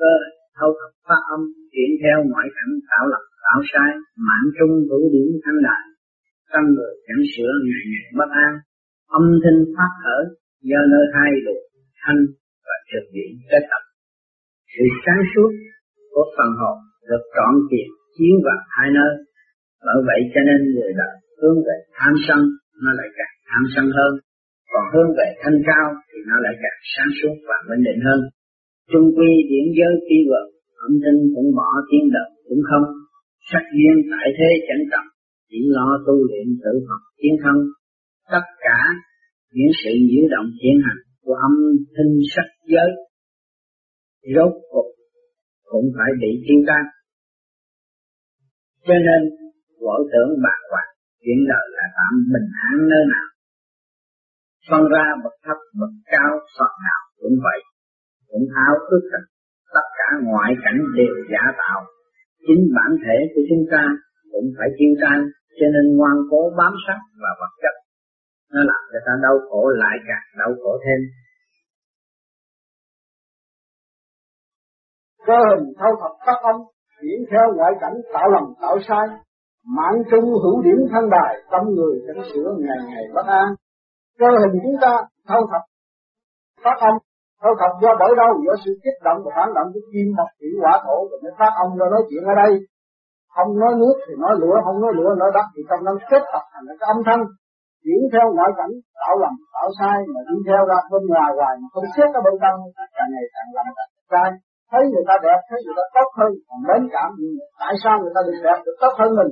cơ thâu thập phát âm chuyển theo ngoại cảnh tạo lập, tạo sai, mãn trung vũ điển thanh đại. Tâm người chẳng sửa, ngày ngày bất an. Âm thanh phát thở do nơi hai luồng, thanh và trực diện kết tập. Sự sáng suốt của phần hồn được trọn kiệt chiếu vào hai nơi. Bởi vậy cho nên người đời hướng về tham sân, nó lại càng tham sân hơn. Còn hướng về thanh cao thì nó lại càng sáng suốt và minh định hơn trung quy điển giới phi vật âm thanh cũng bỏ tiếng động cũng không. Sắc duyên tại thế chẳng trọng chỉ lo tu luyện tự học tiến thân. Tất cả những sự nhiễu động hiện hành của âm thanh sắc giới, rốt cuộc cũng phải bị tiêu tan. Cho nên, võ tưởng bạc hoạt chuyện đời là tạm bình an nơi nào. Phân ra bậc thấp, bậc cao phật nào cũng vậy cũng háo ước rằng tất cả ngoại cảnh đều giả tạo. Chính bản thể của chúng ta cũng phải tiêu tan cho nên ngoan cố bám sát và vật chất. Nó làm cho ta đau khổ lại càng đau khổ thêm. Cơ hình thâu thập các âm chuyển theo ngoại cảnh tạo lầm tạo sai, mạng trung hữu điểm thân đài, tâm người chỉnh sửa ngày ngày bất an. Cơ hình chúng ta thâu thập phát âm Thôi thật do bởi đâu? Do sự kích động và phản động của kim mộc thủy hỏa thổ rồi mới phát âm ra nói chuyện ở đây. Không nói nước thì nói lửa, không nói lửa, nói đất thì trong năm kết tập thành cái âm thanh. Chuyển theo ngoại cảnh, tạo lầm tạo sai mà đi theo ra bên ngoài hoài mà không xét ở bên trong. Càng ngày càng làm sai thấy người ta đẹp, thấy người ta tốt hơn, còn mến cảm nhưng tại sao người ta được đẹp, được tốt hơn mình?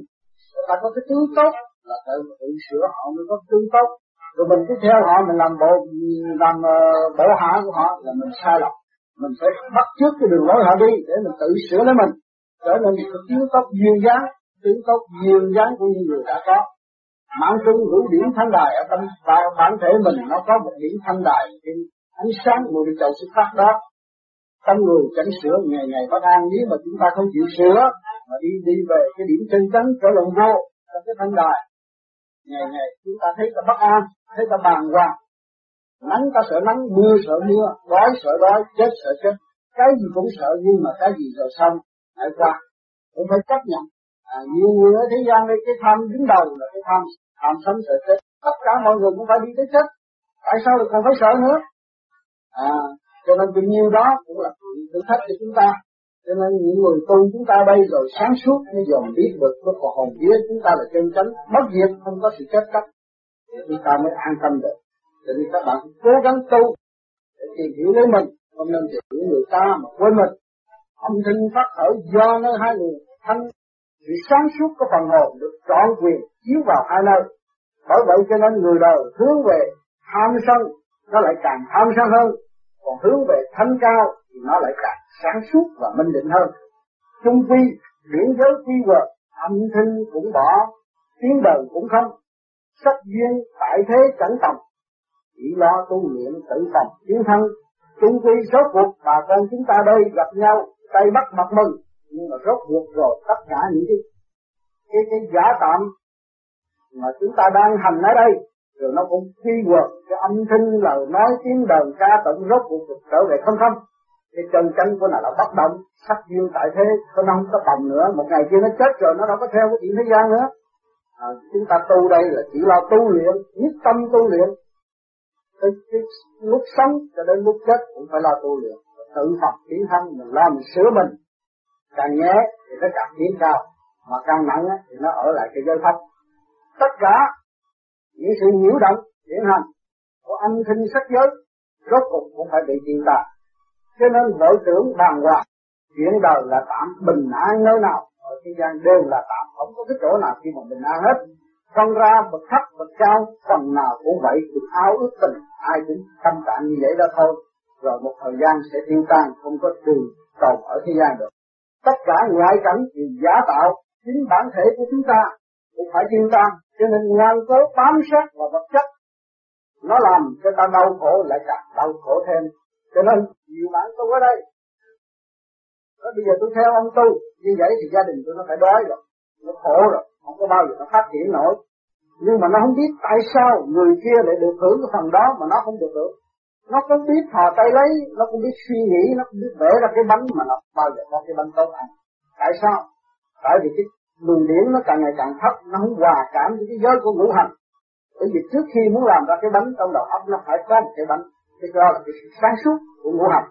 Người ta có cái tướng tốt là tự tự sửa họ mới có tướng tốt rồi mình cứ theo họ mình làm bộ làm ờ, uh, bộ hạ của họ là mình sai lầm. Mình phải bắt trước cái đường lối họ đi để mình tự sửa lấy mình trở nên tiến tốc duyên dáng tiến tốc duyên dáng của những người đã có. Mạng trung hữu điểm thanh đài ở trong bản thể mình nó có một điểm thanh đài trên ánh sáng của cái chầu xuất phát đó. Tâm người chẳng sửa ngày ngày bất an nếu mà chúng ta không chịu sửa mà đi đi về cái điểm chân chánh trở lòng vô trong cái thanh đài ngày ngày chúng ta thấy ta bất an thấy ta bàng hoàng. Nắng ta sợ nắng mưa sợ mưa đói sợ đói chết sợ chết. Cái gì cũng sợ nhưng mà cái gì rồi xong hãy qua. Cũng phải chấp nhận. À, nhiều người ở thế gian đây cái tham đứng đầu là cái tham tham sống sợ chết. Tất cả mọi người cũng phải đi tới chết. Tại sao lại còn phải sợ nữa? À cho nên tình yêu đó cũng là thử thách cho chúng ta cho nên những người tu chúng ta đây rồi sáng suốt như dòm biết được cái phần hồn vía, chúng ta là chân chánh, bất diệt, không có sự chết cách chúng ta mới an tâm được. Cho nên các bạn cố gắng tu để tìm hiểu lấy mình. Không nên tìm hiểu người ta mà quên mình. Âm thanh phát khởi do nơi hai người thanh. Sự sáng suốt của phần hồn được trọn quyền chiếu vào hai nơi. Bởi vậy cho nên người đời hướng về tham sân, nó lại càng tham sân hơn. Còn hướng về thanh cao thì nó lại càng sáng suốt và minh định hơn. Trung quy, biển giới quy vợt âm thanh cũng bỏ, tiếng đời cũng không. Sắc duyên, tại thế chẳng tầm. Chỉ lo tu luyện tự phòng tiến thân. Trung quy số cuộc, bà con chúng ta đây gặp nhau, tay bắt mặt mừng. Nhưng mà rốt cuộc rồi, tất cả những cái cái cái giả tạm mà chúng ta đang hành ở đây, rồi nó cũng quy quật cái âm thanh lời nói, tiếng đờn ca tận rốt cuộc trở về không không cái chân chánh của nó là bất động sắc duyên tại thế nó không có tầm nữa một ngày kia nó chết rồi nó đâu có theo cái chuyện thế gian nữa. À, chúng ta tu đây là chỉ lo tu luyện nhất tâm tu luyện. Cái, cái lúc sống cho đến lúc chết cũng phải lo tu luyện. Tự học tiến thân mình lo mình sửa mình. Càng nhẹ thì nó càng tiến cao mà càng nặng thì nó ở lại cái giới thấp tất cả những sự nhiễu động điển hành của âm thanh sắc giới rốt cuộc cũng phải bị tiêu tan cho nên vợ tưởng đàng hoàng, chuyện đời là tạm, bình an nơi nào, ở thế gian đều là tạm, không có cái chỗ nào khi mà bình an hết. Không ra bậc thấp, bậc cao, phần nào cũng vậy, được áo ước tình, ai cũng tâm trạng như vậy đó thôi. Rồi một thời gian sẽ tiêu tan, không có đường tồn ở thế gian được. Tất cả ngoại cảnh thì giả tạo, chính bản thể của chúng ta cũng phải tiêu tan. Cho nên ngoan cố bám sát vào vật chất, nó làm cho ta đau khổ lại càng đau khổ thêm cho nên, nhiều bạn tu ở đây. Nói, bây giờ tôi theo ông tu, như vậy thì gia đình tôi nó phải đói rồi, nó khổ rồi, không có bao giờ nó phát triển nổi. Nhưng mà nó không biết tại sao người kia lại được hưởng cái phần đó mà nó không được hưởng. Nó cũng biết thò tay lấy, nó cũng biết suy nghĩ, nó cũng biết vẽ ra cái bánh mà nó bao giờ có cái bánh tốt ăn. Tại sao? Tại vì cái luồng điển nó càng ngày càng thấp, nó không hòa cảm với cái giới của ngũ hành. Bởi vì trước khi muốn làm ra cái bánh, trong đầu óc nó phải có một cái bánh cái đó là cái sự sáng suốt của ngũ hành.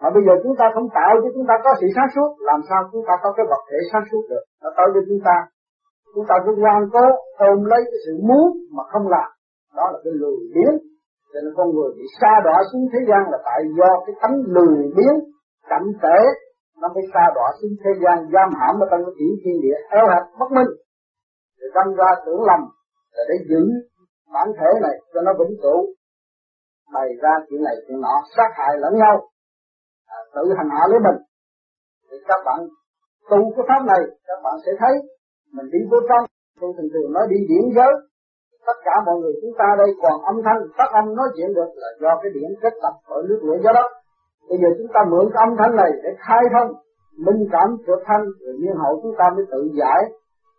Mà bây giờ chúng ta không tạo cho chúng ta có sự sáng suốt, làm sao chúng ta có cái vật thể sáng suốt được? Nó tới với chúng ta. Chúng ta cứ ngoan cố, ôm lấy cái sự muốn mà không làm. Đó là cái lười biếng. Cho nên con người bị xa đọa xuống thế gian là tại do cái tánh lười biếng, chậm trễ. Nó mới xa đọa xuống thế gian, giam hãm ở trong cái tiểu thiên địa, eo hẹp, bất minh. Rồi đâm ra tưởng lầm là để giữ bản thể này cho nó vững cửu bày ra chuyện này chuyện nọ sát hại lẫn nhau. À, tự hành hạ lấy mình. Thì các bạn tu cái pháp này các bạn sẽ thấy mình đi vô trong. Tôi thường thường nói đi điển giới. Tất cả mọi người chúng ta đây còn âm thanh phát âm nói chuyện được là do cái điển kết tập ở nước lửa gió đất bây giờ chúng ta mượn cái âm thanh này để khai thông minh cảm trở thanh rồi nhiên hậu chúng ta mới tự giải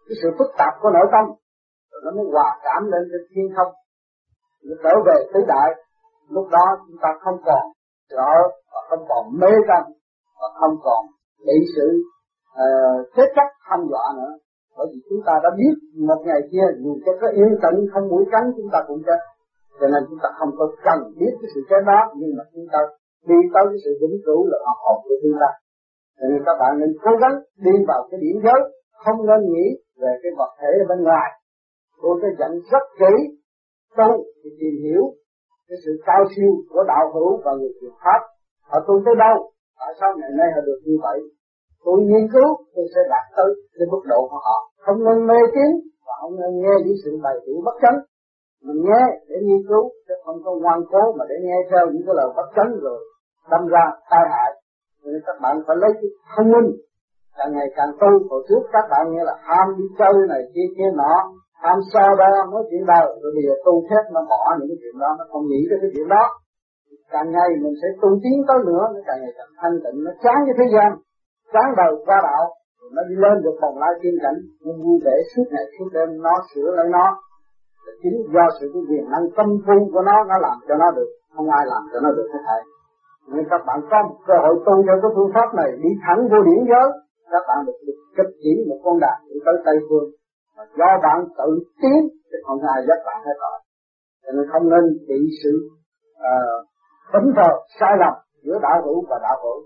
cái sự phức tạp của nội tâm. Rồi nó mới hòa cảm lên trên thiên không. Nó trở về tứ đại lúc đó chúng ta không còn sợ và không còn mê tâm và không còn bị sự uh, thế chấp hăm dọa nữa. Bởi vì chúng ta đã biết một ngày kia dù cho có yên tĩnh không mũi cắn chúng ta cũng chết. Cho nên chúng ta không có cần biết cái sự chết đó nhưng mà chúng ta đi tới cái sự vĩnh cửu là họ hồn của chúng ta. Cho nên các bạn nên cố gắng đi vào cái điểm giới không nên nghĩ về cái vật thể ở bên ngoài. Tôi sẽ dẫn rất kỹ tu thì tìm hiểu cái sự cao siêu của đạo hữu và người truyền pháp, họ tu tới đâu, tại sao ngày nay họ được như vậy? Tôi nghiên cứu, tôi sẽ đạt tới cái mức độ của họ. Không nên mê tín và không nên nghe những sự bày tỏ bất chánh. Mình nghe để nghiên cứu, chứ không có ngoan cố mà để nghe theo những cái lời bất chánh rồi đâm ra tai hại. Nên các bạn phải lấy cái thông minh, càng ngày càng tu. Hồi trước các bạn nghe là ham đi chơi này, kia kia nọ làm sao đó nói chuyện đời rồi bây giờ tu thép nó bỏ những cái chuyện đó, nó không nghĩ tới cái chuyện đó. Càng ngày mình sẽ tu tiến tới nữa, nó càng ngày càng thanh tịnh, nó chán với thế gian. Sáng đầu qua đạo nó đi lên được phòng lai thiên cảnh, nó vui vẻ suốt ngày suốt đêm, nó sửa lại nó. Chính do sự cái quyền năng tâm phu của nó nó làm cho nó được, không ai làm cho nó được hết thầy nên các bạn có một cơ hội tu theo cái phương pháp này, đi thẳng vô điển giới, các bạn được được trực chỉ một con đà đi tới tây phương mà do bạn tự tiến thì không ai giúp bạn hết rồi. Cho nên không nên bị sự uh, thờ sai lầm giữa đạo hữu và đạo hữu.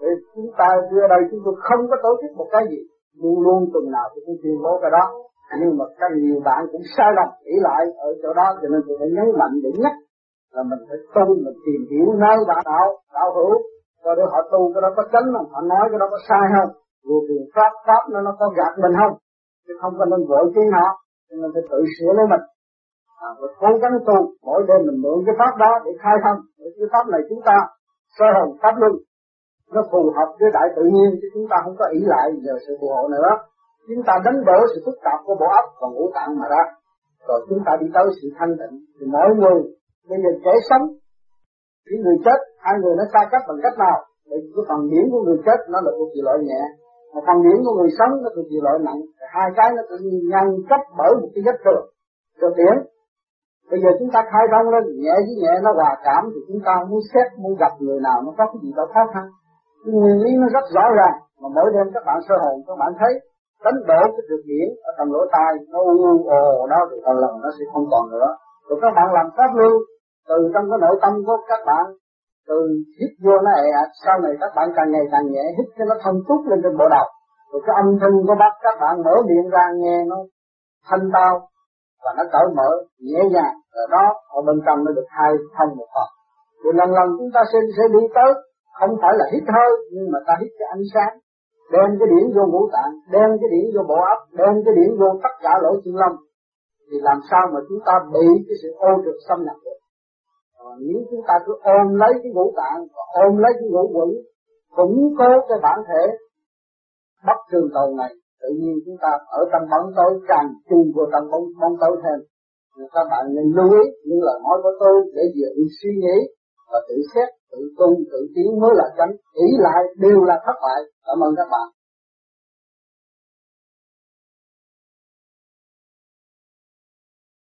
Để chúng ta đưa đây chúng tôi không có tổ chức một cái gì. Luôn luôn tuần nào tôi cũng tuyên bố cái đó. Nhưng mà các nhiều bạn cũng sai lầm nghĩ lại ở chỗ đó. Cho nên tôi phải nhấn mạnh để nhắc là mình phải tu mình tìm hiểu nơi đạo đạo đạo hữu. Cho để họ tu cái đó có chánh không? Họ nói cái đó có sai không? Vừa tiền pháp pháp nó nó có gạt mình không? Chứ không có nên vội chi họ cho nên phải tự sửa lấy mình. À, và cố gắng tu mỗi đêm mình mượn cái pháp đó để khai thông để cái pháp này chúng ta sơ hồn pháp luân. Nó phù hợp với đại tự nhiên chứ chúng ta không có ý lại nhờ sự phù hộ nữa. Chúng ta đánh đổ sự phức tạp của bộ óc và ngũ tạng mà ra. Rồi chúng ta đi tới sự thanh tịnh. Thì mỗi người bây giờ kẻ sống những người chết hai người nó xa cách bằng cách nào? Để cái phần điểm của người chết nó là một sự loại nhẹ mà phần điển của người sống nó thuộc về loại nặng. Hai cái nó tự nhiên nhân cấp bởi một cái giấc thường. Thực điển bây giờ chúng ta khai thông lên, nhẹ với nhẹ nó hòa cảm, thì chúng ta muốn xét, muốn gặp người nào nó có cái gì đó khó khăn. Cái nguyên lý nó rất rõ ràng. Mà mỗi đêm các bạn sơ hồn, các bạn thấy đánh đổ cái thực điển ở tầng lỗ tai nó u ồ nó thì lần lần nó sẽ không còn nữa. Rồi các bạn làm pháp lưu, từ trong cái nội tâm của các bạn từ hít vô nó ẹ à, sau này các bạn càng ngày càng nhẹ, hít cho nó thông tút lên trên bộ đầu. Rồi cái âm thanh của bác, các bạn mở miệng ra nghe nó thanh tao, và nó cởi mở nhẹ nhàng. Rồi đó, ở bên trong nó được hai thông một phần. Thì lần lần chúng ta sẽ sẽ đi tới, không phải là hít hơi, nhưng mà ta hít cái ánh sáng, đem cái điển vô ngũ tạng, đem cái điển vô bộ óc, đem cái điển vô tất cả lỗ chân lông. Thì làm sao mà chúng ta bị cái sự ô trực xâm nhập được? Còn nếu chúng ta cứ ôm lấy cái ngũ tạng ôm lấy cái ngũ quỷ củng cố cái bản thể bất trường tàu này tự nhiên chúng ta ở trong bóng tối càng chung vô trong bóng, bóng tối thêm. Các bạn nên lưu ý những lời nói của tôi để về suy nghĩ và tự xét tự tu tự tiến mới là chánh. Ý lại đều là thất bại. Cảm ơn các bạn.